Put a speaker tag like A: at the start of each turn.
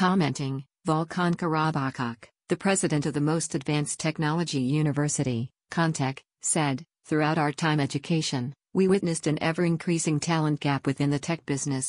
A: Commenting, Volkan Karabakak, the president of the most advanced technology university, Contech, said, Throughout our time education, we witnessed an ever increasing talent gap within the tech business.